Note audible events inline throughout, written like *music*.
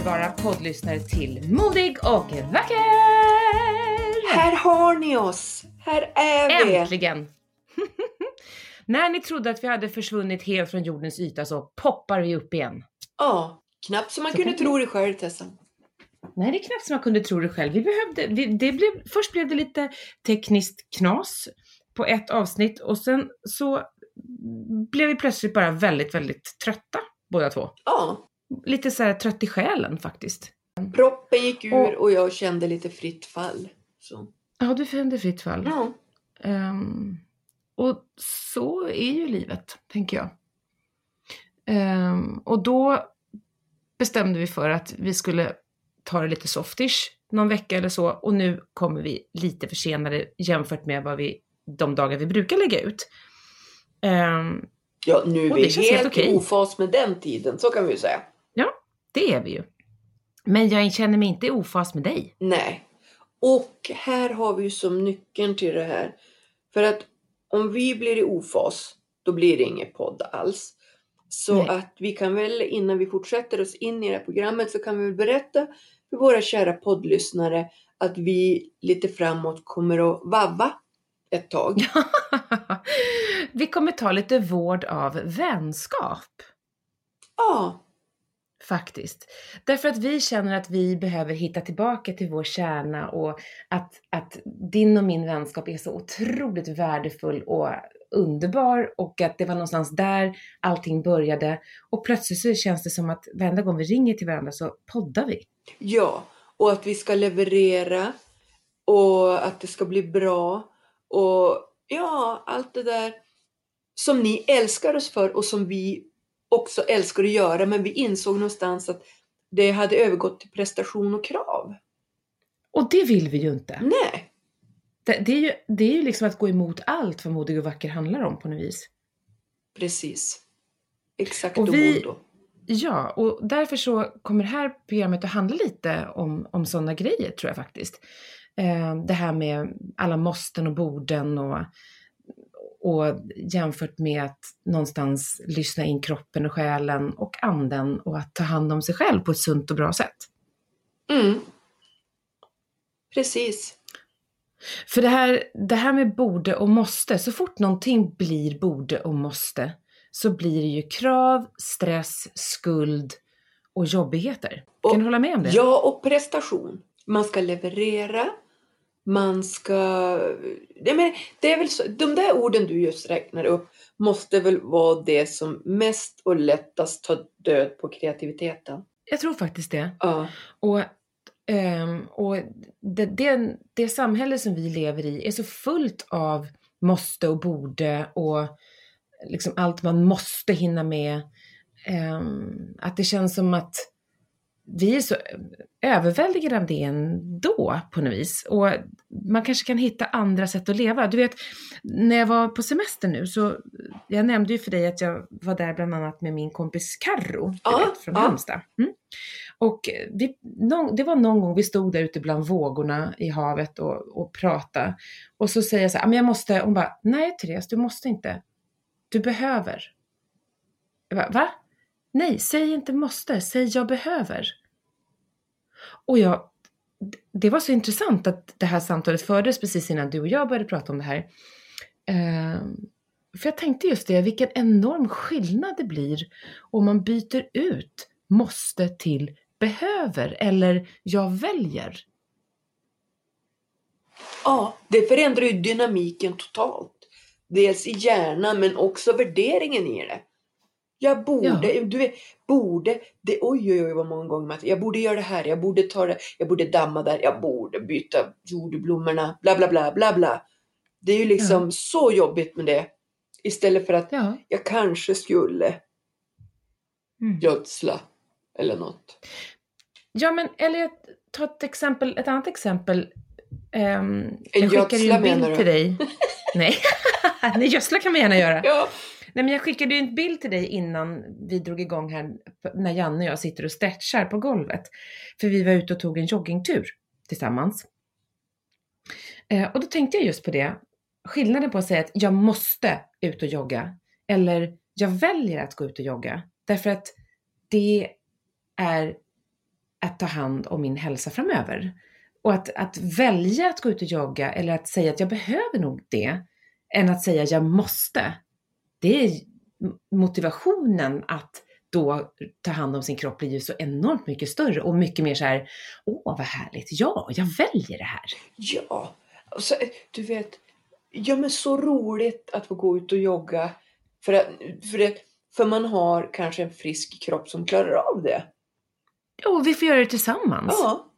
underbara poddlyssnare till Modig och vacker! Här har ni oss! Här är vi! Äntligen! *laughs* När ni trodde att vi hade försvunnit helt från jordens yta så poppar vi upp igen. Ja, knappt som man Så kunde tro det själv Tessa. Nej, det är knappt som man kunde tro det själv. Vi behövde, vi, det blev, först blev det lite tekniskt knas på ett avsnitt och sen så blev vi plötsligt bara väldigt, väldigt trötta båda två. Ja, Lite så här trött i själen faktiskt. proppen gick ur Och- och jag kände lite fritt fall. Så. Ja, du kände fritt fall. Ja, Ehm, och så är ju livet, tänker jag. Ehm, och då bestämde vi för att vi skulle ta det lite softish någon vecka eller så och nu kommer vi lite försenade jämfört med vad vi, de dagar vi brukar lägga ut. Ehm, ja nu är vi helt helt i ofas med den tiden, så kan vi ju säga. Det är vi ju. Men jag känner mig inte i ofas med dig. Nej. Och här har vi ju som nyckeln till det här. För att om vi blir i ofas, då blir det ingen podd alls. Så Nej. att vi kan väl, innan vi fortsätter oss in i det här programmet, så kan vi väl berätta för våra kära poddlyssnare att vi lite framåt kommer att vabba ett tag. *laughs* vi kommer ta lite vård av vänskap. Ja, Faktiskt. Därför att vi känner att vi behöver hitta tillbaka till vår kärna och att, att din och min vänskap är så otroligt värdefull och underbar och att det var någonstans där allting började. Och plötsligt så känns det som att varenda gång vi ringer till varandra så poddar vi. ja. Och att vi ska leverera och att det ska bli bra och ja, allt det där som ni älskar oss för och som vi också älskar att göra. Men vi insåg någonstans att det hade övergått till prestation och krav. Och det vill vi ju inte. Nej, Det, det, är, ju, det är ju liksom att gå emot allt vad modig och vacker handlar om på något vis. precis. Exakt Och vi- då. Ja, och därför så kommer det här programmet att handla lite om, om sådana grejer tror jag faktiskt. Eh, det här med alla måsten och borden och, och jämfört med att någonstans lyssna in kroppen och själen och anden och att ta hand om sig själv på ett sunt och bra sätt. Mm. Precis. För det här, det här med borde och måste, så fort någonting blir borde och måste så blir det ju krav, stress, skuld och jobbigheter. Och- kan du hålla med om det? Ja, och prestation. Man ska leverera. Man ska... Det, men, det är väl så, de där orden du just räknar upp måste väl vara det som mest och lättast tar död på kreativiteten. Jag tror faktiskt det. Ja, Och, ehm, och det, det, det samhälle som vi lever i är så fullt av måste och borde och liksom allt man måste hinna med. Ehm, att det känns som att vi är så överväldigade av det ändå på något vis. Och man kanske kan hitta andra sätt att leva. Du vet, när jag var på semester nu så, jag nämnde ju för dig att jag var där bland annat med min kompis Karro, du Ja, vet, från ja. Halmstad. Mm. Och vi, någon, det var någon gång vi stod där ute bland vågorna i havet och, och pratade. Och så säger jag så här, "Ah, men jag måste, hon bara, nej Therese, du måste inte. Du behöver. Jag bara, va? Nej, säg inte måste, säg jag behöver. Och jag, det var så intressant att det här samtalet fördes precis innan du och jag började prata om det här. Ehm, för jag tänkte just det, vilken enorm skillnad det blir om man byter ut måste till behöver eller jag väljer. ja, det förändrar ju dynamiken totalt. Dels i hjärnan men också värderingen i det. Jag borde, du vet, borde, det, oj oj oj vad många gånger man jag borde göra det här, jag borde ta det, jag borde damma där, jag borde byta jordblommorna, bla bla bla bla bla. Det är ju liksom så jobbigt med det. Istället för att Ja. jag kanske skulle Mm. gödsla eller något. Ja, men eller ta ett exempel, ett annat exempel. Um, jag skickade ju en bild till dig. *laughs* Nej, *laughs* Nej gödsla kan man gärna göra. Ja, Nej, men jag skickade ju en bild till dig innan vi drog igång här, när Janne och jag sitter och stretchar på golvet. För vi var ute och tog en joggingtur tillsammans. Eh, och då tänkte jag just på det, skillnaden på att säga att jag måste ut och jogga, eller jag väljer att gå ut och jogga. Därför att det är att ta hand om min hälsa framöver. Och att, att välja att gå ut och jogga eller att säga att jag behöver nog det, än att säga jag måste. Det är motivationen att då ta hand om sin kropp blir ju så enormt mycket större och mycket mer så här, åh vad härligt, ja, jag väljer det här. Ja, alltså, du vet, ja men så roligt att få gå ut och jogga. För, att, för, det, för man har kanske en frisk kropp som klarar av det. Ja, och vi får göra det tillsammans. Ja.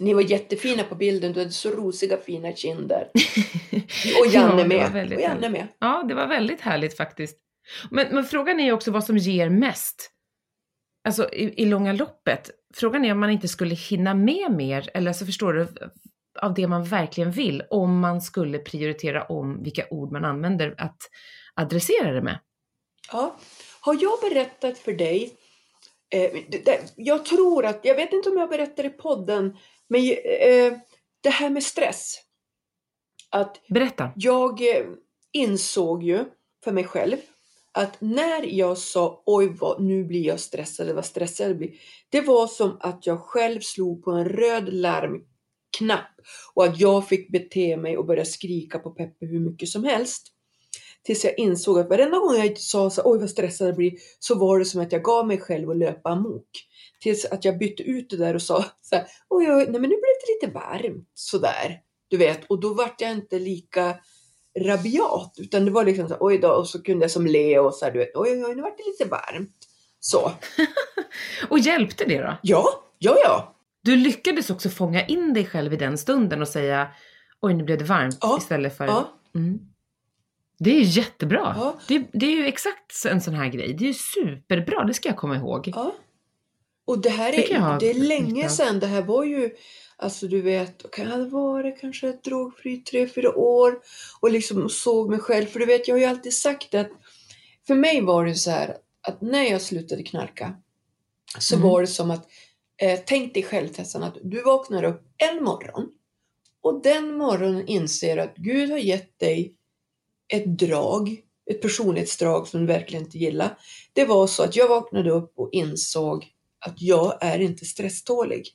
Ni var jättefina på bilden, du hade så rosiga fina kinder. *laughs* Och Janne Ja, med. väldigt Och Janne med. Ja, det var väldigt härligt faktiskt. Men, men frågan är också vad som ger mest. Alltså i, i långa loppet. Frågan är om man inte skulle hinna med mer, eller så förstår du, av det man verkligen vill, om man skulle prioritera om vilka ord man använder att adressera det med. Ja. Har jag berättat för dig, eh, jag tror att, jag vet inte om jag berättar i podden, men eh, det här med stress. Att Berätta. jag eh, insåg ju för mig själv att när jag sa oj vad, nu blir jag stressad, vad stressad jag blir. Det var som att jag själv slog på en röd larmknapp och att jag fick bete mig och börja skrika på Peppe hur mycket som helst. Tills jag insåg att varenda gång jag sa så, oj vad stressad jag blir, så var det som att jag gav mig själv att löpa amok. Tills att jag bytte ut det där och sa *laughs* så här, oj, oj, nej men nu blev det lite varmt sådär. Du vet, och då vart jag inte lika rabiat, utan det var liksom så, oj då, och så kunde jag som le och så här, du vet, oj, oj, oj, nu vart det lite varmt. Så, *laughs* Och hjälpte det då? ja, ja, ja, Du lyckades också fånga in dig själv i den stunden och säga oj nu blev det varmt Ja, istället för ja. mm. Det är jättebra. Ja. Det, det är ju exakt en sån här grej. Det är ju superbra, det ska jag komma ihåg. Ja. Och det här jag är, det är länge sedan. Det här var ju, alltså du vet, kan det ha varit kanske ett drogfri tre, fyra år och liksom såg mig själv. För du vet, jag har ju alltid sagt att för mig var det så här att när jag slutade knarka så Mm. var det som att, eh, tänk dig själv Tessan, att du vaknar upp en morgon och den morgonen inser att Gud har gett dig ett drag, ett personlighetsdrag som du verkligen inte gillar. Det var så att jag vaknade upp och insåg att jag är inte stresstålig.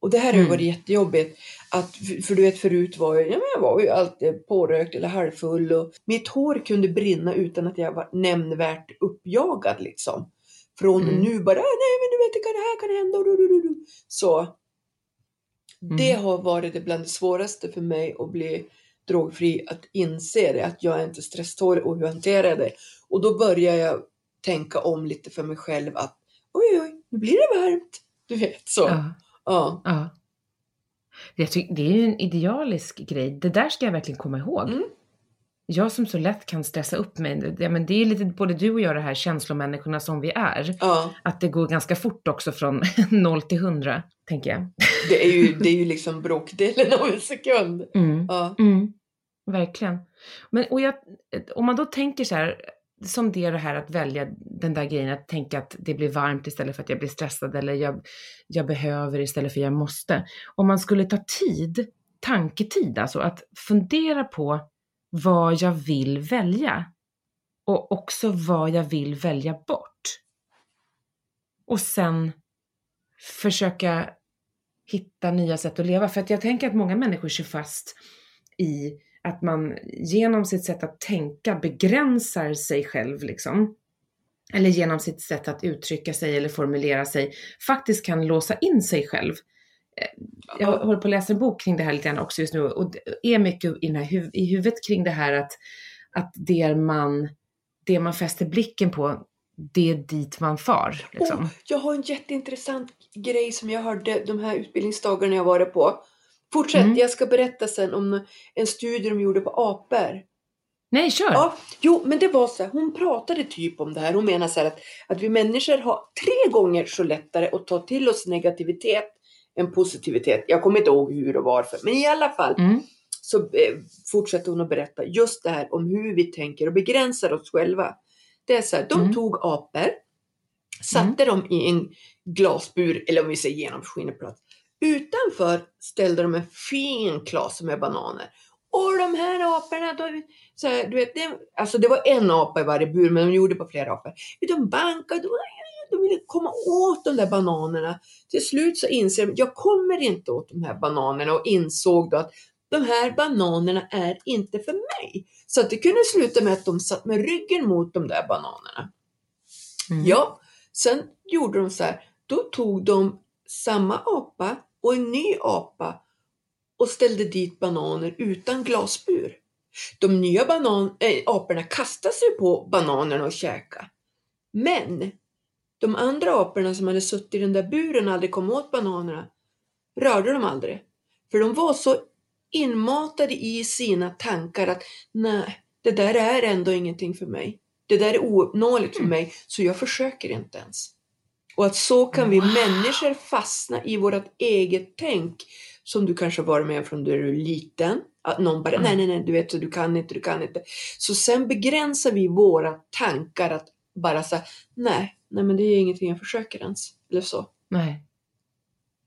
Och det här har Mm. varit jättejobbigt. Att, för du vet förut var jag, ja, jag var ju alltid pårökt eller halvfull och mitt hår kunde brinna utan att jag var nämnvärt uppjagad liksom. Från Mm. nu bara, "Ah, nej men du vet det kan, det här kan hända och du, du, du, du. Så det Mm. har varit det bland det svåraste för mig att bli drogfri, att inse det, att jag är inte stresstålig och hur hanterar jag det? Och då börjar jag tänka om lite för mig själv att oj, oj, nu blir det varmt. Du vet så. Ja. Ja, ja. Jag tycker, det är ju en idealisk grej. Det där ska jag verkligen komma ihåg. Mm. Jag som så lätt kan stressa upp mig. Det, men det är lite både du och jag, det här känslomänniskorna som vi är. ja. Att det går ganska fort också från *laughs* 0 till 100, tänker jag. Det är ju, det är ju *laughs* liksom bråkdelen av en sekund. Mm. Ja. Mm, verkligen. Men, och jag, om man då tänker så här, som det det här att välja den där grejen, att tänka att det blir varmt istället för att jag blir stressad eller jag, jag behöver istället för jag måste. Om man skulle ta tid, tanketid, alltså att fundera på vad jag vill välja och också vad jag vill välja bort. Och sen försöka hitta nya sätt att leva. För att jag tänker att många människor kör fast i att man genom sitt sätt att tänka begränsar sig själv liksom. Eller genom sitt sätt att uttrycka sig eller formulera sig faktiskt kan låsa in sig själv. Eh, Jag Ja. håller på att läsa en bok kring det här lite grann också just nu och är mycket i, den här i huvudet kring det här att, att det man, det man fäster blicken på, det är dit man far. Liksom. Oh, jag har en jätteintressant grej som jag hörde de här utbildningsdagarna jag varit på. Fortsätt, Mm. jag ska berätta sen om en studie de gjorde på apor. Nej, kör! Ja, jo, men det var så här, hon pratade typ om det här. Hon menar så här att, att vi människor har tre gånger så lättare att ta till oss negativitet än positivitet. Jag kommer inte ihåg hur och varför, men i alla fall Mm. så eh, fortsätter hon att berätta just det här om hur vi tänker och begränsar oss själva. Det är så här, de Mm. tog apor, satte dem i en glasbur, eller om vi säger genomskinlig plats. Utanför ställde de en fin klase med bananer. Och de här aporna, de, så här, du vet, det, alltså det var en apa i varje bur, men de gjorde på flera apor. De bankade och de ville komma åt de där bananerna. Till slut så inser de, jag kommer inte åt de här bananerna och insåg då att de här bananerna är inte för mig. Så att det kunde sluta med att de satt med ryggen mot de där bananerna. Mm. Ja, sen gjorde de så här. Då tog de samma apa och en ny apa och ställde dit bananer utan glasbur. De nya banan, äh, aporna kastade sig på bananerna och käkade. Men de andra aporna som hade suttit i den där buren och aldrig kom åt bananerna rörde de aldrig. För de var så inmatade i sina tankar att nej, det där är ändå ingenting för mig. Det där är ouppnåeligt för mig, så jag försöker inte ens. Och att så kan vi Wow. människor fastna i vårt eget tänk som du kanske varit med från när du är liten. Att någon bara, Mm. nej, nej, nej, du vet, så du kan inte, du kan inte. Så sen begränsar vi våra tankar att bara säga, nej, nej, men det är ingenting jag försöker ens. Eller så. Nej.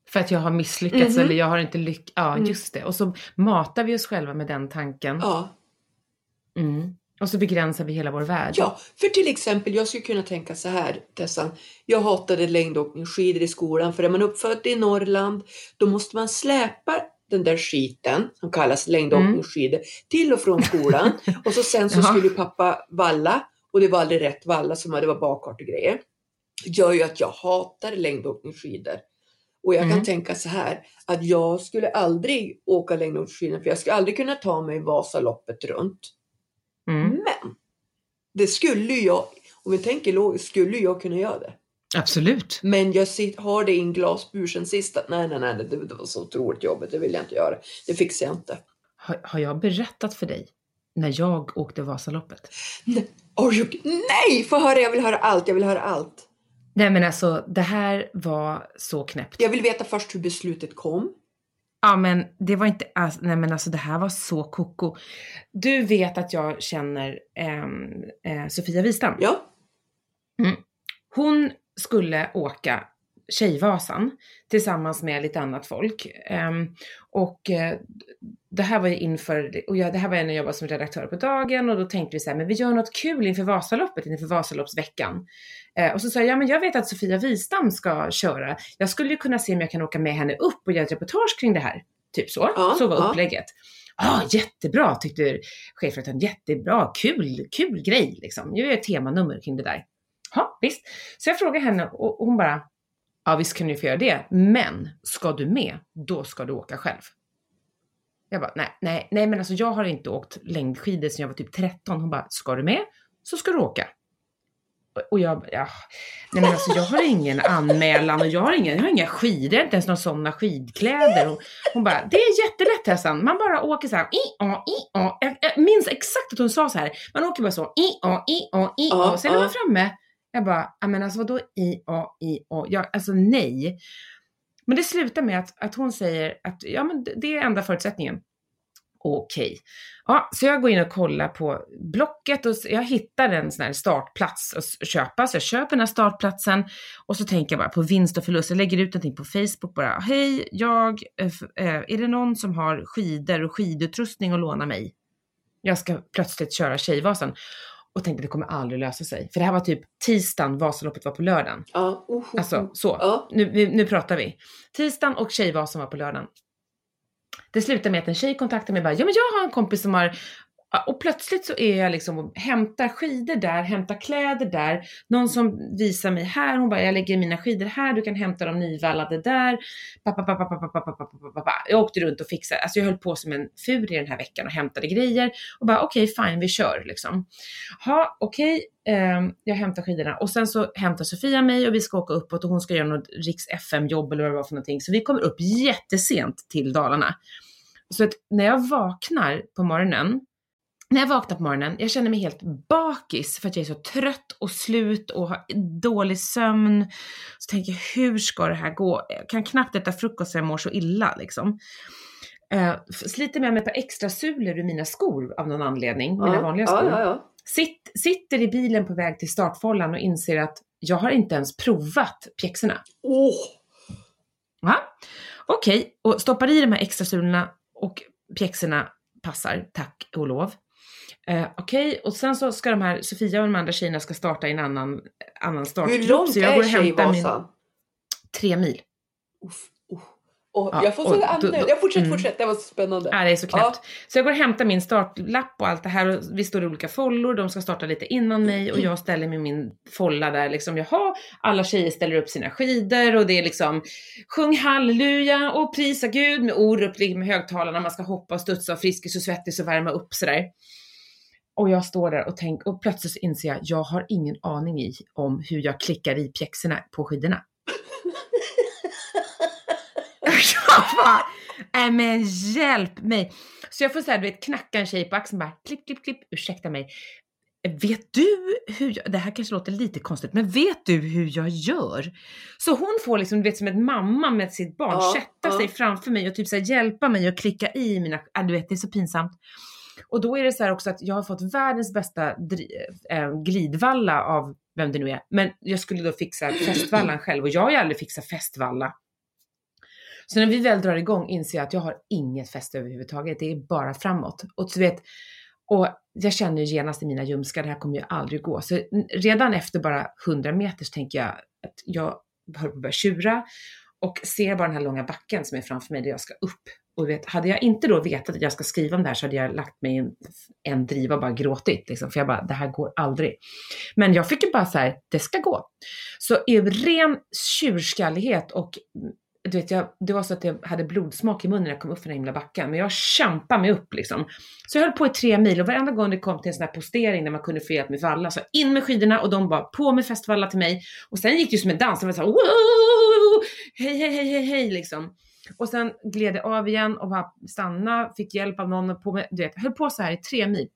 För att jag har misslyckats Mhm. eller jag har inte lyckats. Ja, Mm. just det. Och så matar vi oss själva med den tanken. Ja. Mm. Och så begränsar vi hela vår värld. Ja, för till exempel, jag skulle kunna tänka så här, Tessan. Jag hatade längdåkningsskidor i skolan, för är man uppfödd i Norrland, då måste man släpa den där skiten, som kallas längdåkningsskidor, till och från skolan. *laughs* och så sen så skulle pappa valla, och det var aldrig rätt valla, som det var bakkart och grejer. Det gör ju att jag hatar längdåkningsskidor. Och jag kan Mm. tänka så här, att jag skulle aldrig åka längdåkningsskidor, för jag skulle aldrig kunna ta mig Vasaloppet runt. Det skulle jag, om vi tänker logiskt, skulle jag kunna göra det. Absolut. Men jag har det i en glasbur sen sist att nej, nej, nej, det, det var så otroligt jobbigt, det vill jag inte göra. Det fixar jag inte. Har, har jag berättat för dig när jag åkte Vasaloppet? Are you, nej, få höra, jag vill höra allt, jag vill höra allt. Nej men alltså det här var så knäppt. Jag vill veta först hur beslutet kom. Ja men det var inte alls, nej men alltså det här var så koko. Du vet att jag känner ehm, eh, Sofia Wistam. Ja, Hon skulle åka Tjejvasan tillsammans med lite annat folk. Ehm, och eh, det här var ju inför, och jag, det här var när jag jobbade som redaktör på dagen och då tänkte vi så här, men vi gör något kul inför Vasaloppet, inför Vasaloppsveckan. Eh, och så sa jag, ja men jag vet att Sofia Wistam ska köra. Jag skulle ju kunna se om jag kan åka med henne upp och göra ett reportage kring det här. Typ så. Ja, så var ja. upplägget. Ja, jättebra tyckte chefredaktören. Jättebra, kul, kul grej liksom. Jag gör ett temanummer kring det där. Ja, visst. Så jag frågade henne och och hon bara, ja visst kan du få göra det, men ska du med, då ska du åka själv. Jag bara, nej, nej, nej men alltså jag har inte åkt längdskidor sedan jag var typ 13. Hon bara, ska du med så ska du åka. Och- jag, ja, nej men alltså jag har ingen anmälan och jag har, ingen, jag har inga skidor, inte ens några sådana skidkläder. Och hon bara, det är jättelätt Tessan, man bara åker så här, i, a, i, a. Jag, jag minns exakt att hon sa så här, man åker bara så, i, a, i, a, i, a. Sen är man framme. Jag bara, men alltså vadå i, a, i, a? Jag, alltså nej. Men det slutar med att, att hon säger att ja, men det är enda förutsättningen. Okej. Ja, så jag går in och kollar på Blocket och jag hittar en sån här startplats att köpa. Så jag köper den här startplatsen och så tänker jag bara på vinst och förlust. Jag lägger ut någonting på Facebook bara. Hej, jag, eh, eh, är det någon som har skidor och skidutrustning att låna mig? Jag ska plötsligt köra Tjejvasan. Och tänkte det kommer aldrig lösa sig. För det här var typ tisdagen, Vasaloppet var på lördagen. ja, uh, uh, Alltså så. Nu, nu pratar vi. Tisdagen och Tjejvasan var på lördagen. Det slutar med att en tjej kontaktar mig och bara, ja men jag har en kompis som har och plötsligt så är jag liksom och hämtar skidor där, hämtar kläder där. Någon som visar mig här, hon bara, jag lägger mina skidor här, du kan hämta dem nyvallade där. Pappa, pappa, pappa, pappa, pappa. Jag åkte runt och fixade, alltså jag höll på som en fur i den här veckan och hämtade grejer. Och bara, okej, fine, vi kör liksom. Ja, okej, ehm, jag hämtar skidorna. Och sen så hämtar Sofia mig och vi ska åka uppåt och hon ska göra något Riks FM-jobb eller vad det var för någonting. Så vi kommer upp jättesent till Dalarna. Så att när jag vaknar på morgonen, när jag vaknar på morgonen, jag känner mig helt bakis för att jag är så trött och slut och har dålig sömn. Så tänker jag, hur ska det här gå? Jag kan knappt äta frukost för jag mår så illa liksom. Uh, sliter med mig par extra sulor ur mina skor av någon anledning, mina ja, vanliga ja, skor. ja, ja. Sitt, sitter i bilen på väg till startfållan och inser att jag har inte ens provat pjäxorna. Åh, Va? Okej, och stoppar i de här extra sulorna och pjäxorna passar, tack och lov. Eh, Okej, och sen så ska de här, Sofia och de andra tjejerna ska starta i en annan, annan Hur startgrupp. långt så jag går och hämtar min, tre mil. Uff, uff. Och Ja, jag får och så då- andra. då- Jag fortsätter, mm. fortsätter. Det var så spännande. Ja, det är så Ja. knäppt. Så jag går och hämtar min startlapp och allt det här och vi står i olika follor, de ska starta lite innan mig och jag ställer mig i min folla där liksom, jaha, alla tjejer ställer upp sina skidor och det är liksom sjung halleluja och prisa Gud med Orup med högtalarna, man ska hoppa och studsa och friskis och svettis och värma upp sådär. Och jag står där och tänker, och plötsligt inser jag, jag har ingen aning i om hur jag klickar i pjäxorna på skidorna. jag *laughs* bara, nej men hjälp mig. Så jag får såhär, du vet, knacka en tjej på axeln bara, klipp, klipp, klipp, ursäkta mig. Vet du hur jag, det här kanske låter lite konstigt, men vet du hur jag gör? Så hon får liksom, du vet som en mamma med sitt barn, Ja, sätta ja. sig framför mig och typ så hjälpa mig att klicka i mina, ah, du vet det är så pinsamt. Och då är det så här också att jag har fått världens bästa eh, glidvalla av vem det nu är. Men jag skulle då fixa fästvallan *clears throat* själv och jag har ju aldrig fixat fästvalla. Så när vi väl drar igång inser jag att jag har inget fäste överhuvudtaget. Det är bara framåt. Och du vet, och jag känner ju genast i mina ljumskar, det här kommer ju aldrig gå. Så redan efter bara 100 meters tänker jag att jag håller på att börja tjura och ser bara den här långa backen som är framför mig där jag ska upp. Och du vet, hade jag inte då vetat att jag ska skriva om det här så hade jag lagt mig i en, en driva och bara gråtit. Liksom, för jag bara, det här går aldrig. Men jag fick ju bara så här, det ska gå. Så i ren tjurskallighet och du vet, jag, det var så att jag hade blodsmak i munnen när jag kom upp för den här himla backen. Men jag kämpade mig upp liksom. Så jag höll på i tre mil och varenda gång det kom till en sån här postering där man kunde få hjälp med valla, så in med skidorna och de bara på med festvalla till mig. Och sen gick det ju som en dans, det var så här, hej, hej, hej, hej, hej liksom. Och sen gled det av igen och bara stanna, fick hjälp av någon och på med, du vet, höll på så här i tre mil.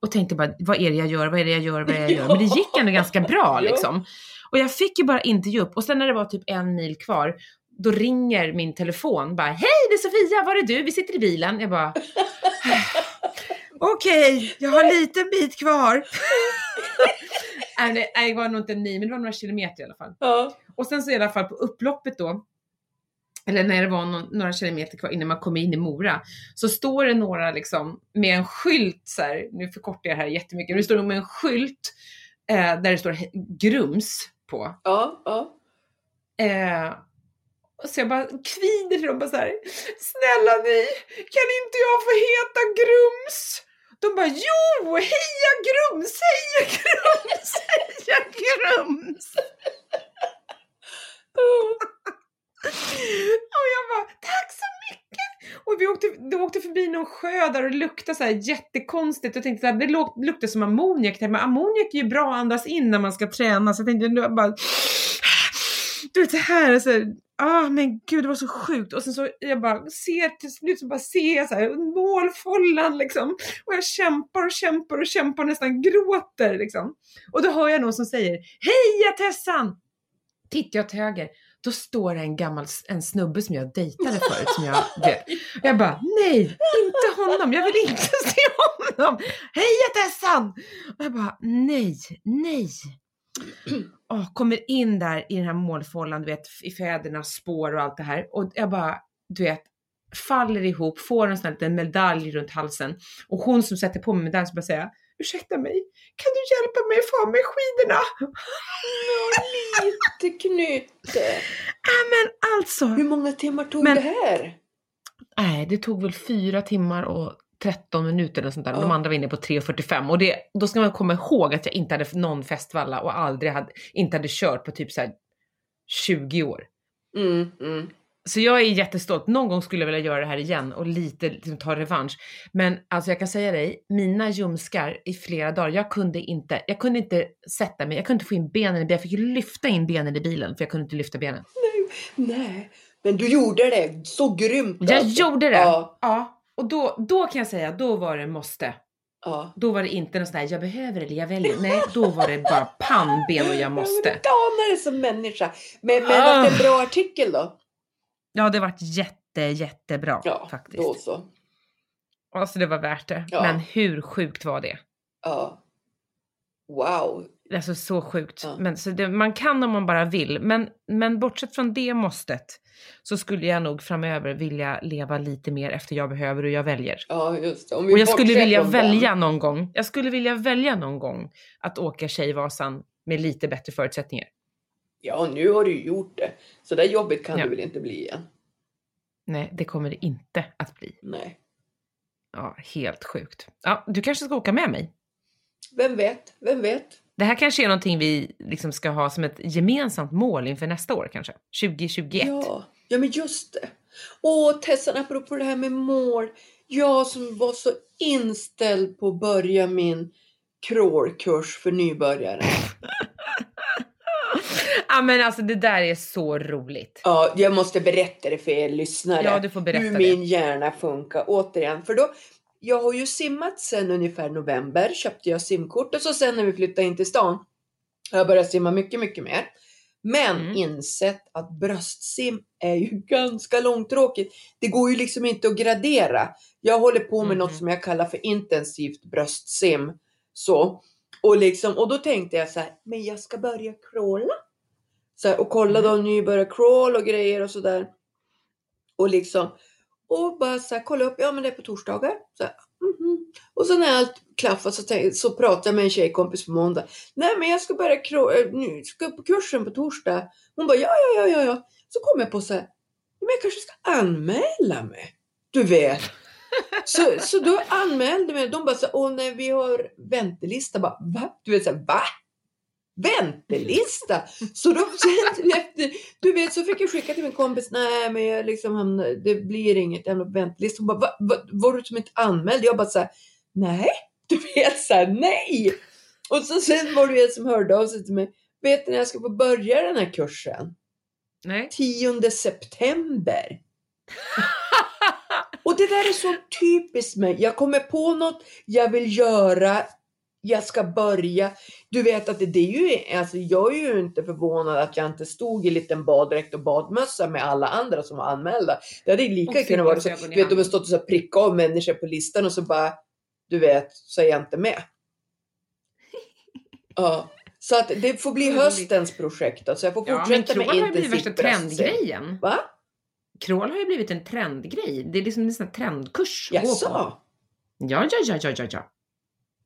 Och tänkte bara, vad är det jag gör, vad är det jag gör, vad är det jag gör? Men det *laughs* gick ändå ganska bra liksom. Och jag fick ju bara inte ge upp. Och sen när det var typ en mil kvar, då ringer min telefon bara, hej det är Sofia, var är du? Vi sitter i bilen. Jag bara, *laughs* okej, jag har en liten bit kvar. *laughs* nej, det var nog inte en mil, men det var några kilometer i alla fall. Ja. Och sen så i alla fall på upploppet då, eller när det var någon, några kilometer kvar innan man kom in i Mora, så står det några liksom med en skylt så här, nu förkortar jag här jättemycket, det står nog med en skylt eh, där det står Grums på. Ja, ja. Eh, så jag bara kvider till dem bara så här, snälla ni, kan inte jag få heta Grums? De bara, jo, heja Grums, heja Grums, heja Grums! *laughs* Och jag bara, tack så mycket! Och vi åkte, vi åkte förbi någon sjö där och det luktade så här jättekonstigt. Jag tänkte så här, det luktade luktar som ammoniak. Men ammoniak är ju bra att andas in när man ska träna. Så jag tänkte nu bara, du vet det här, så här ah men gud det var så sjukt. Och sen så jag bara ser till slut så bara ser jag så här målfållan liksom. Och jag kämpar och kämpar och kämpar och nästan gråter liksom. Och då hör jag någon som säger, heja Tessan! Tittar jag till höger, då står det en gammal en snubbe som jag dejtade *laughs* förut som jag vet. Jag bara, nej, inte honom, jag vill inte *laughs* se honom! Heja Tessan! Och jag bara, nej, nej. *clears throat* Åh, kommer in där i den här målfållan, du vet, i fädernas spår och allt det här. Och jag bara, du vet, faller ihop, får en sån här liten medalj runt halsen. Och hon som sätter på mig medaljen så bara säger, ursäkta mig, kan du hjälpa mig att få av mig skidorna? Lite knyte. *laughs* Ja men alltså. Hur många timmar tog Men- det här? Nej, det tog väl fyra timmar och 13 minuter eller sånt där. Ja. De andra var inne på 3.45 och det, då ska man komma ihåg att jag inte hade någon festvalla och aldrig hade, inte hade kört på typ så här 20 år. Mm, mm. Så jag är jättestolt. Någon gång skulle jag vilja göra det här igen och lite liksom, ta revansch. Men alltså jag kan säga dig, mina ljumskar i flera dagar, jag kunde inte, jag kunde inte sätta mig, jag kunde inte få in benen i bilen. Jag fick lyfta in benen i bilen för jag kunde inte lyfta benen. Nej, men du gjorde det så grymt. Jag alltså. gjorde det! Ja, Ja. Och då, då kan jag säga, då var det måste. ja. Då var det inte något sånt där, jag behöver eller jag väljer. Nej, då var det bara pannben och jag *laughs* Ja, men måste. Du danar det som människa. Men, men Ah. att det är en bra artikel då? Ja, det varit jätte, jättebra Ja, faktiskt. då så. Alltså det var värt det. Ja. Men hur sjukt var det? Ja. Wow. Alltså så sjukt. Ja. Men, så det, man kan om man bara vill. Men, men bortsett från det måstet så skulle jag nog framöver vilja leva lite mer efter jag behöver och jag väljer. Ja, just det. Och jag skulle vilja från den. välja någon gång, jag skulle vilja välja någon gång att åka Tjejvasan med lite bättre förutsättningar. Ja, nu har du gjort det. Så där jobbigt kan Ja. det väl inte bli igen? Nej, det kommer det inte att bli. Nej. Ja, helt sjukt. Ja, du kanske ska åka med mig? Vem vet? Vem vet? Det här kanske är någonting vi liksom ska ha som ett gemensamt mål inför nästa år kanske? 2021? Ja, ja men just det. Åh, Tessan, apropå det här med mål. Jag som var så inställd på att börja min crawlkurs för nybörjare. Ja men alltså det där är så roligt. Ja, jag måste berätta det för er lyssnare. Ja, du får berätta hur det. min hjärna funkar. Återigen, för då jag har ju simmat sedan ungefär november, köpte jag simkort och så sen när vi flyttade in till stan har jag börjat simma mycket, mycket mer. Men Mm. insett att bröstsim är ju *laughs* ganska långtråkigt. Det går ju liksom inte att gradera. Jag håller på med Mhm. något som jag kallar för intensivt bröstsim. Så. Och, liksom, och då tänkte jag så här, men jag ska börja crawla. Så här, och kolla då nybörjar crawl och grejer och sådär. Och liksom, och bara så här, kolla upp, ja men det är på torsdagar. Så här, mhm. Och så när allt klaffar så, tänk, så pratar jag med en tjejkompis på måndag. Nej men jag ska börja äh, nu ska på kursen på torsdag. Hon bara, ja ja ja ja ja. Så kom jag på så här, men jag kanske ska anmäla mig. Du vet. *laughs* Så, så då anmälde mig. De bara så här, åh nej vi har väntelista. Bara, va? Du vet så här, va? Väntelista? Så då sen efter, du vet så fick jag skicka till min kompis, nej men jag liksom hamnade, det blir inget jävla väntelista. Hon bara, va, va, var du som inte anmäld? Jag bara så här, nej, du vet så här, nej. Och så sen var det en som hörde av sig till mig, vet ni när jag ska få börja den här kursen? Nej. 10 september. Och det där är så typiskt mig. Jag kommer på något jag vill göra. Jag ska börja. Du vet att det, det är ju, alltså jag är ju inte förvånad att jag inte stod i liten baddräkt och badmössa med alla andra som var anmälda. Det hade lika Och kunnat vara så. Du vet, de har stått och så prickat av människor på listan och så bara, du vet, så är jag inte med. *laughs* Ja. Så att det får bli höstens projekt. Alltså jag får Ja, men fortsätta med har ju blivit värsta trendgrejen. Va? Crawl har ju blivit en trendgrej. Det är liksom en sån här trendkurs. Jaså? Ja, ja, ja, ja, ja, ja.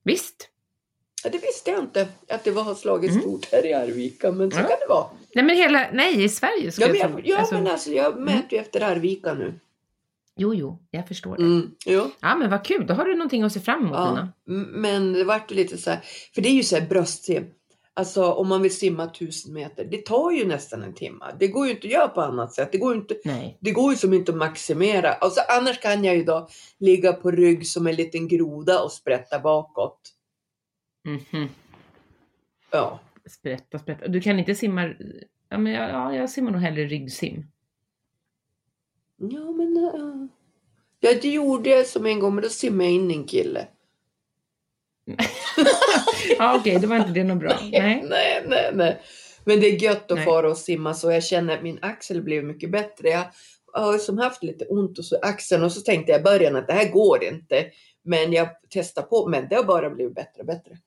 Visst. Ja, det visste jag inte att det var slagit Mm. stort här i Arvika, men så Ja. kan det vara. Nej, men hela, nej, i Sverige Ja, skulle men jag jag, ja, Alltså, men alltså jag mäter ju efter Arvika nu. Jo, jo, jag förstår det. Mm. Jo. Ja, men vad kul. Då har du någonting att se fram emot, Ja. Nina. Men det vart ju lite så här, för det är ju så här bröstsim. Alltså om man vill simma tusen meter, det tar ju nästan en timme. Det går ju inte att göra på annat sätt. Det går ju inte, Nej. det går ju som inte att maximera. Alltså, annars kan jag ju då ligga på rygg som en liten groda och sprätta bakåt. Mhm. Ja. Sprätta, sprätta. Du kan inte simma... Ja, men jag, ja, jag simmar nog hellre ryggsim. Ja, men... Uh, ja, det gjorde jag som en gång, men då simmade jag in en kille. *laughs* Ja, okej, då var inte det något bra. Nej. nej, nej, nej. Men det är gött att Nej. fara och simma så jag känner att min axel blev mycket bättre. Jag har som haft lite ont och så axeln och så tänkte jag i början att det här går inte. Men jag testade på, men det har bara blivit bättre och bättre.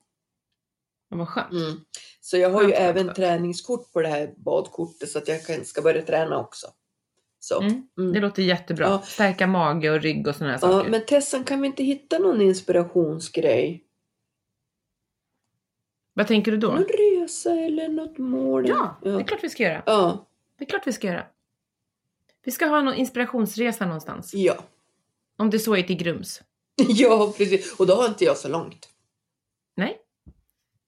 Ja, Vad skönt. Mm. Så jag har ju Skönt, även skönt. träningskort på det här badkortet så att jag kan, ska börja träna också. Så. Mm. Mm. Det låter jättebra. Ja. Stärka mage och rygg och sådana här Ja, saker. men Tessan, kan vi inte hitta någon inspirationsgrej? Vad tänker du då? Någon resa eller något mål? Ja, det är ja. klart vi ska göra. Ja. Det är klart vi ska göra. Vi ska ha någon inspirationsresa någonstans. ja. Om det så är till Grums. *laughs* Ja, precis. Och då har inte jag så långt. Nej.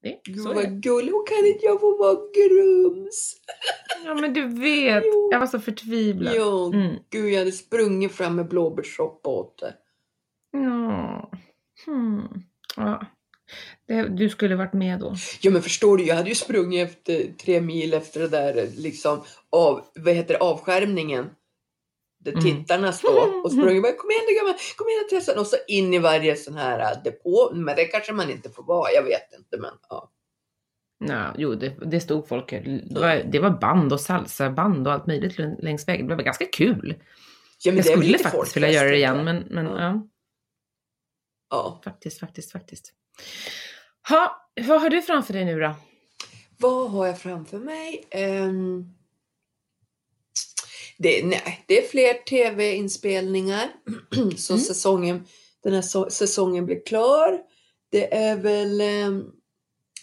Det, Gud så vad gulligt. Kan inte jag få vara grums? Ja men du vet. Jo. Jag var så förtvivlad. Ja, Mm. gud jag hade sprungit fram med blåbärssoppa åt det. Ja. Hmm. ja. Det, du skulle varit med då. Ja men förstår du, jag hade ju sprungit efter tre mil efter det där liksom av, vad heter det, avskärmningen. Där Mm. tittarna står och sprungit bara kom igen du gumman, kom igen Tessan och så in i varje sån här äh, depå. Men det kanske man inte får vara, jag vet inte men ja. Ja, jo, det, det stod folk. Det var, det var band och salsaband och allt möjligt längs vägen. Det var ganska kul. ja men jag skulle faktiskt vilja göra det igen, men, men ja. Ja. Ja. faktiskt, faktiskt, faktiskt. Ha, vad har du framför dig nu då? Vad har jag framför mig? Um, det, nej, det är fler tv-inspelningar. *clears throat* så Mm. säsongen, den här säsongen blir klar. Det är väl... Um,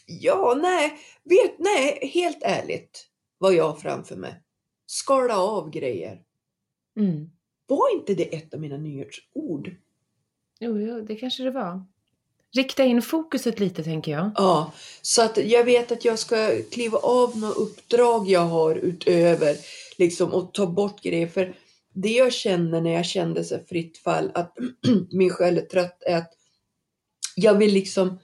ja, nej. Vet, nej, helt ärligt. Vad jag har framför mig. Skala av grejer. Mm. Var inte det ett av mina nyhetsord? Jo, jo, det kanske det var. Rikta in fokuset lite tänker jag. Ja, så att jag vet att jag ska kliva av några uppdrag jag har utöver liksom och ta bort grejer. För det jag känner när jag kände så fritt fall att *clears throat* min själ är trött är att jag vill liksom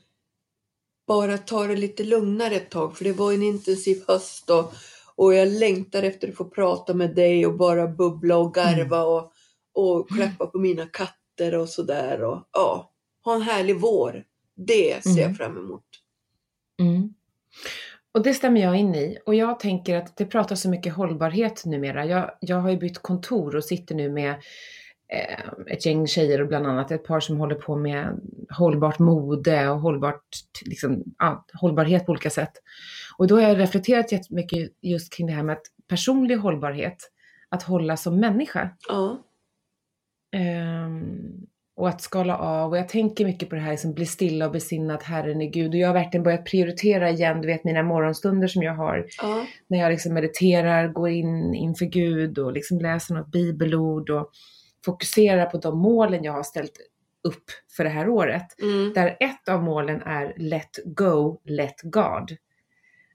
bara ta det lite lugnare ett tag. För det var en intensiv höst och, och jag längtar efter att få prata med dig och bara bubbla och garva och, och klappa på mina katter och sådär. Och ja, ha en härlig vår. Det ser Mm. jag fram emot. Mm. Och det stämmer jag in i. Och jag tänker att det pratas så mycket hållbarhet numera. Jag, jag har ju bytt kontor och sitter nu med eh, ett gäng tjejer och bland annat ett par som håller på med hållbart mode och hållbart, liksom, ja, hållbarhet på olika sätt. Och då har jag reflekterat jättemycket just kring det här med att personlig hållbarhet, att hålla som människa. Ja. Ehm, och att skala av. Och jag tänker mycket på det här, liksom, bli stilla och besinna att Herren är Gud. Och jag har verkligen börjat prioritera igen, du vet mina morgonstunder som jag har. Ja. När jag liksom mediterar, går in inför Gud och liksom läser något bibelord och fokuserar på de målen jag har ställt upp för det här året. Mm. Där ett av målen är Let go, let God.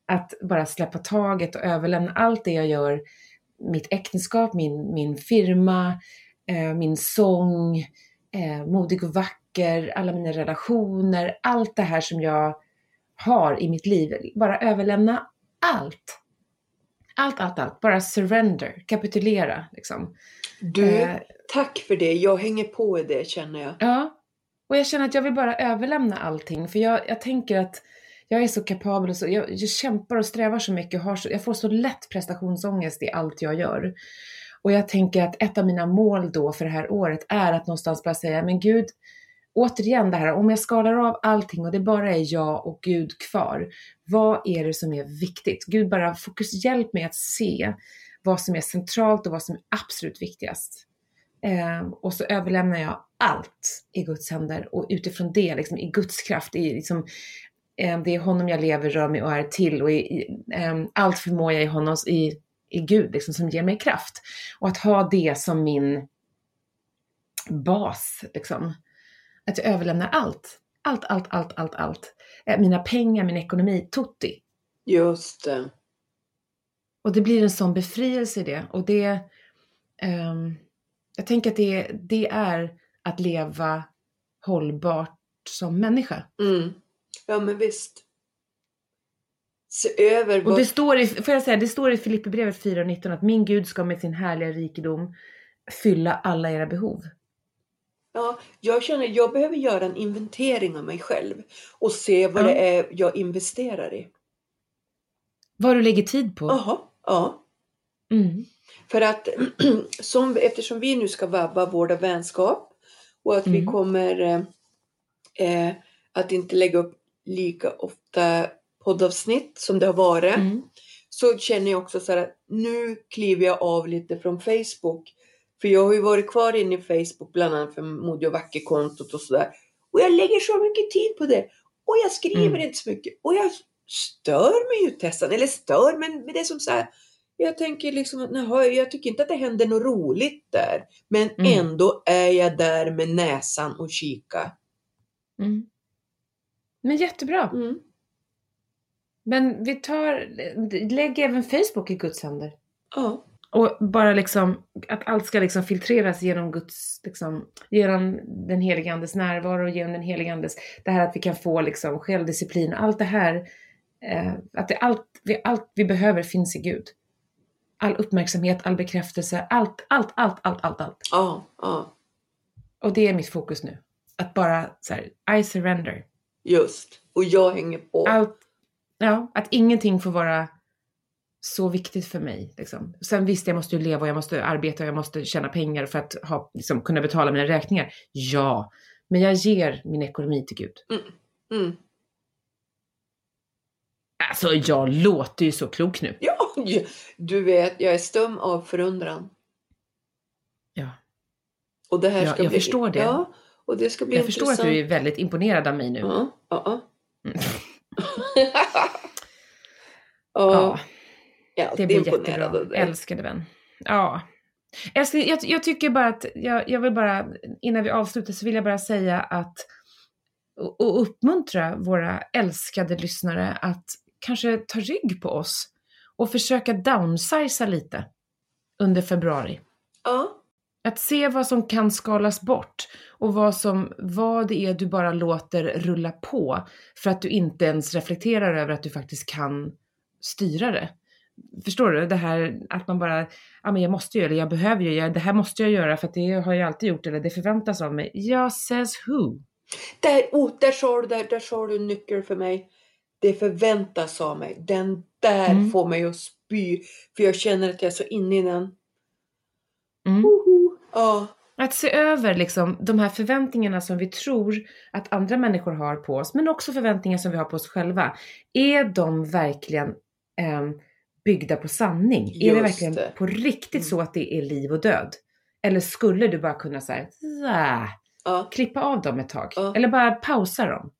Att bara släppa taget och överlämna allt det jag gör, mitt äktenskap, min, min firma, eh, min sång, eh, modig och vacker, alla mina relationer, allt det här som jag har i mitt liv. Bara överlämna allt. Allt, allt, allt. Bara surrender, kapitulera liksom. Du, Eh, tack för det. Jag hänger på i det känner jag. Ja, och jag känner att jag vill bara överlämna allting. För jag, jag tänker att jag är så kapabel och så, jag, jag kämpar och strävar så mycket. och Har så, jag får så lätt prestationsångest i allt jag gör. Och jag tänker att ett av mina mål då för det här året är att någonstans bara säga, men Gud, återigen det här, om jag skalar av allting och det bara är jag och Gud kvar, vad är det som är viktigt? Gud, bara fokus, hjälp mig att se vad som är centralt och vad som är absolut viktigast. Eh, och så överlämnar jag allt i Guds händer och utifrån det, liksom, i Guds kraft, i, liksom, eh, det är honom jag lever, rör mig och är till och i, i, eh, allt förmår jag i honom, i, i Gud liksom, som ger mig kraft. Och att ha det som min bas, liksom. Att jag överlämnar allt. Allt, allt, allt, allt, allt. Eh, mina pengar, min ekonomi, tutti. Just det. Och det blir en sån befrielse i det. Och det, ehm, jag tänker att det, det är att leva hållbart som människa. Mm. Ja men visst. Se över Och vad... det står i, får jag säga, det står i Filipperbrevet 4.19 att min Gud ska med sin härliga rikedom fylla alla era behov. Ja, jag känner jag behöver göra en inventering av mig själv och se vad Ja. det är jag investerar i. Vad du lägger tid på. Jaha, ja. Mm. För att *clears throat* som, eftersom vi nu ska vabba vårda vänskap och att vi Mm. kommer eh, eh, att inte lägga upp lika ofta poddavsnitt som det har varit. Mm. Så känner jag också så här att nu kliver jag av lite från Facebook. För jag har ju varit kvar inne i Facebook bland annat för Modig och vacker-kontot och sådär. Och jag lägger så mycket tid på det. Och jag skriver Mm. inte så mycket. Och jag stör mig ju Tessan. Eller stör, men men det är som så här. Jag tänker liksom att jag tycker inte att det händer något roligt där. Men Mm. ändå är jag där med näsan och kika. Mm. Men jättebra. Mm. Men vi tar, lägg även Facebook i Guds händer. Ja. Och bara liksom, att allt ska liksom filtreras genom Guds, liksom, genom den helige Andes närvaro, genom den helige Andes, det här att vi kan få liksom självdisciplin, allt det här, eh, att det, allt, vi, allt vi behöver finns i Gud. All uppmärksamhet, all bekräftelse, allt, allt, allt, allt, allt, allt. Ja, ja. Och det är mitt fokus nu. Att bara så här, I surrender. Just. Och jag hänger på. Allt, ja, att ingenting får vara så viktigt för mig. Liksom. Sen visst, jag måste ju leva och jag måste arbeta och jag måste tjäna pengar för att ha, liksom, kunna betala mina räkningar. Ja, men jag ger min ekonomi till Gud. Mm. Alltså jag låter ju så klok nu. Ja, du vet, jag är stum av förundran. Ja. Och det här Ja, ska jag bli... förstår det. Ja, och det ska bli Jag förstår intressant. att du är väldigt imponerad av mig nu. Ja, ja, ja. Mm. Ja. Det blir jättebra. Älskade vän. Ja. Älskling, jag, jag tycker bara att, jag, jag vill bara, innan vi avslutar så vill jag bara säga att, och, och uppmuntra våra älskade lyssnare att kanske ta rygg på oss och försöka downsiza lite under februari. Ja, Att se vad som kan skalas bort och vad, som, vad det är du bara låter rulla på för att du inte ens reflekterar över att du faktiskt kan styra det. Förstår du? Det här att man bara, ja men jag måste göra det, jag behöver ju göra det, här måste jag göra för att det har jag alltid gjort eller det förväntas av mig. Ja, says who? där, oh, där sa du, där, där sa du en nyckel för mig. Det förväntas av mig. Den där Mm. får mig att spy. För jag känner att jag är så inne i den. Mm. Hoho. Ja, Att se över liksom de här förväntningarna som vi tror att andra människor har på oss, men också förväntningar som vi har på oss själva. Är de verkligen ehm, byggda på sanning? är det Just verkligen det. på riktigt Mm. så att det är liv och död? Eller skulle du bara kunna så här, ja. klippa av dem ett tag? Ja. Eller bara pausa dem?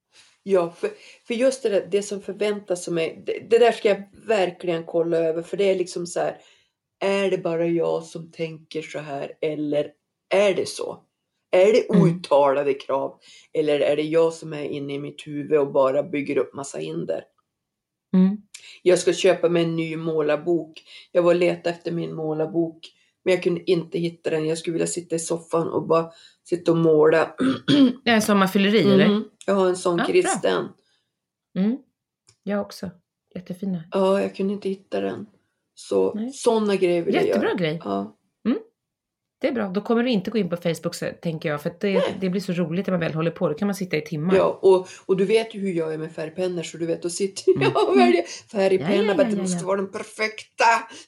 Ja, för, för just det där, det som förväntas av mig, det, det där ska jag verkligen kolla över. För det är liksom så här, är det bara jag som tänker så här eller är det så? Är det Mm. outtalade krav? Eller är det jag som är inne i mitt huvud och bara bygger upp massa hinder? Mm. Jag ska köpa mig en ny målarbok. Jag var och letade efter min målarbok. Men jag kunde inte hitta den. Jag skulle vilja sitta i soffan och bara sitta och måla. *clears throat* Det är sommarfylleri eller? Mhm. Jag har en sån Ja, bra. kristen. Mm. Jag också. Jättefina. Ja, jag kunde inte hitta den. Så Nej. sådana grejer vill jag Jättebra göra. grej. Ja. Det är bra. Då kommer du inte gå in på Facebook så, tänker jag. För det, det blir så roligt när man väl håller på. Då kan man sitta i timmar. ja och, och du vet ju hur jag är med färgpennor så du vet, då sitter Mm. jag och väljer färgpenna. Ja, ja, bara, ja, det ja, måste ja. vara den perfekta.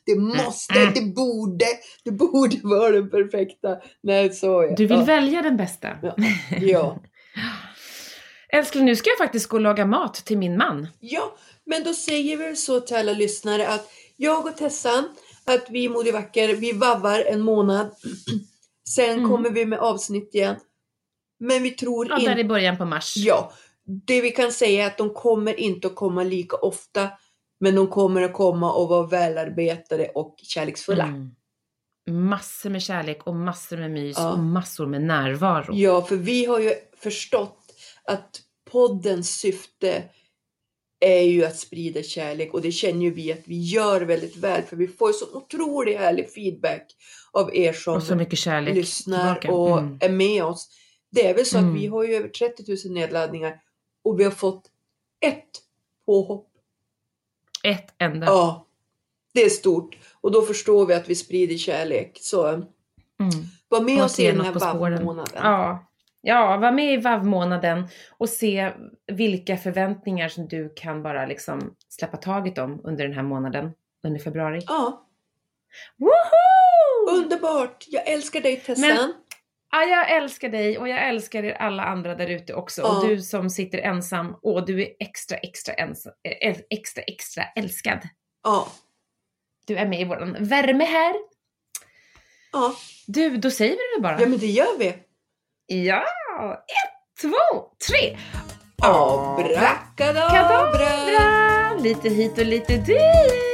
Det måste, Mm. det borde, det borde vara den perfekta. Nej, så är jag. Du vill ja. välja den bästa. Ja. Ja. *laughs* Älskling, nu ska jag faktiskt gå och laga mat till min man. ja, men då säger vi så till alla lyssnare att jag och Tessan, att vi Modig Vacker, vi vabbar en månad. *clears throat* Sen Mm. kommer vi med avsnitt igen. Men vi tror Ja, inte där i början på mars. Ja, det vi kan säga är att de kommer inte att komma lika ofta. Men de kommer att komma och vara välarbetade och kärleksfulla. Mm. Massor med kärlek och massor med mys Ja. och massor med närvaro. Ja, för vi har ju förstått att poddens syfte är ju att sprida kärlek och det känner ju vi att vi gör väldigt väl för vi får så otroligt härlig feedback av er som lyssnar tillbaka. och Mm. är med oss. Det är väl så Mm. att vi har ju över 30 000 nedladdningar och vi har fått ett påhopp Ett enda. Ja, det är stort. Och då förstår vi att vi sprider kärlek. Så Mm. var med Och oss i den här vav-månaden. Ja. Ja, var med i VAV-månaden och se vilka förväntningar som du kan bara liksom släppa taget om under den här månaden, under februari. Ja, Woho! underbart. Jag älskar dig Tessan. Men- Ja, jag älskar dig och jag älskar er alla andra där ute också. Ja. Och du som sitter ensam, och du är extra, extra, ensam, eh, extra, extra älskad. Ja, Du är med i våran värme här. ja. Du, då säger vi det bara. ja, men det gör vi. Ja! Ett, två, tre! Abrakadabra! Kadabra! Lite hit och lite dit!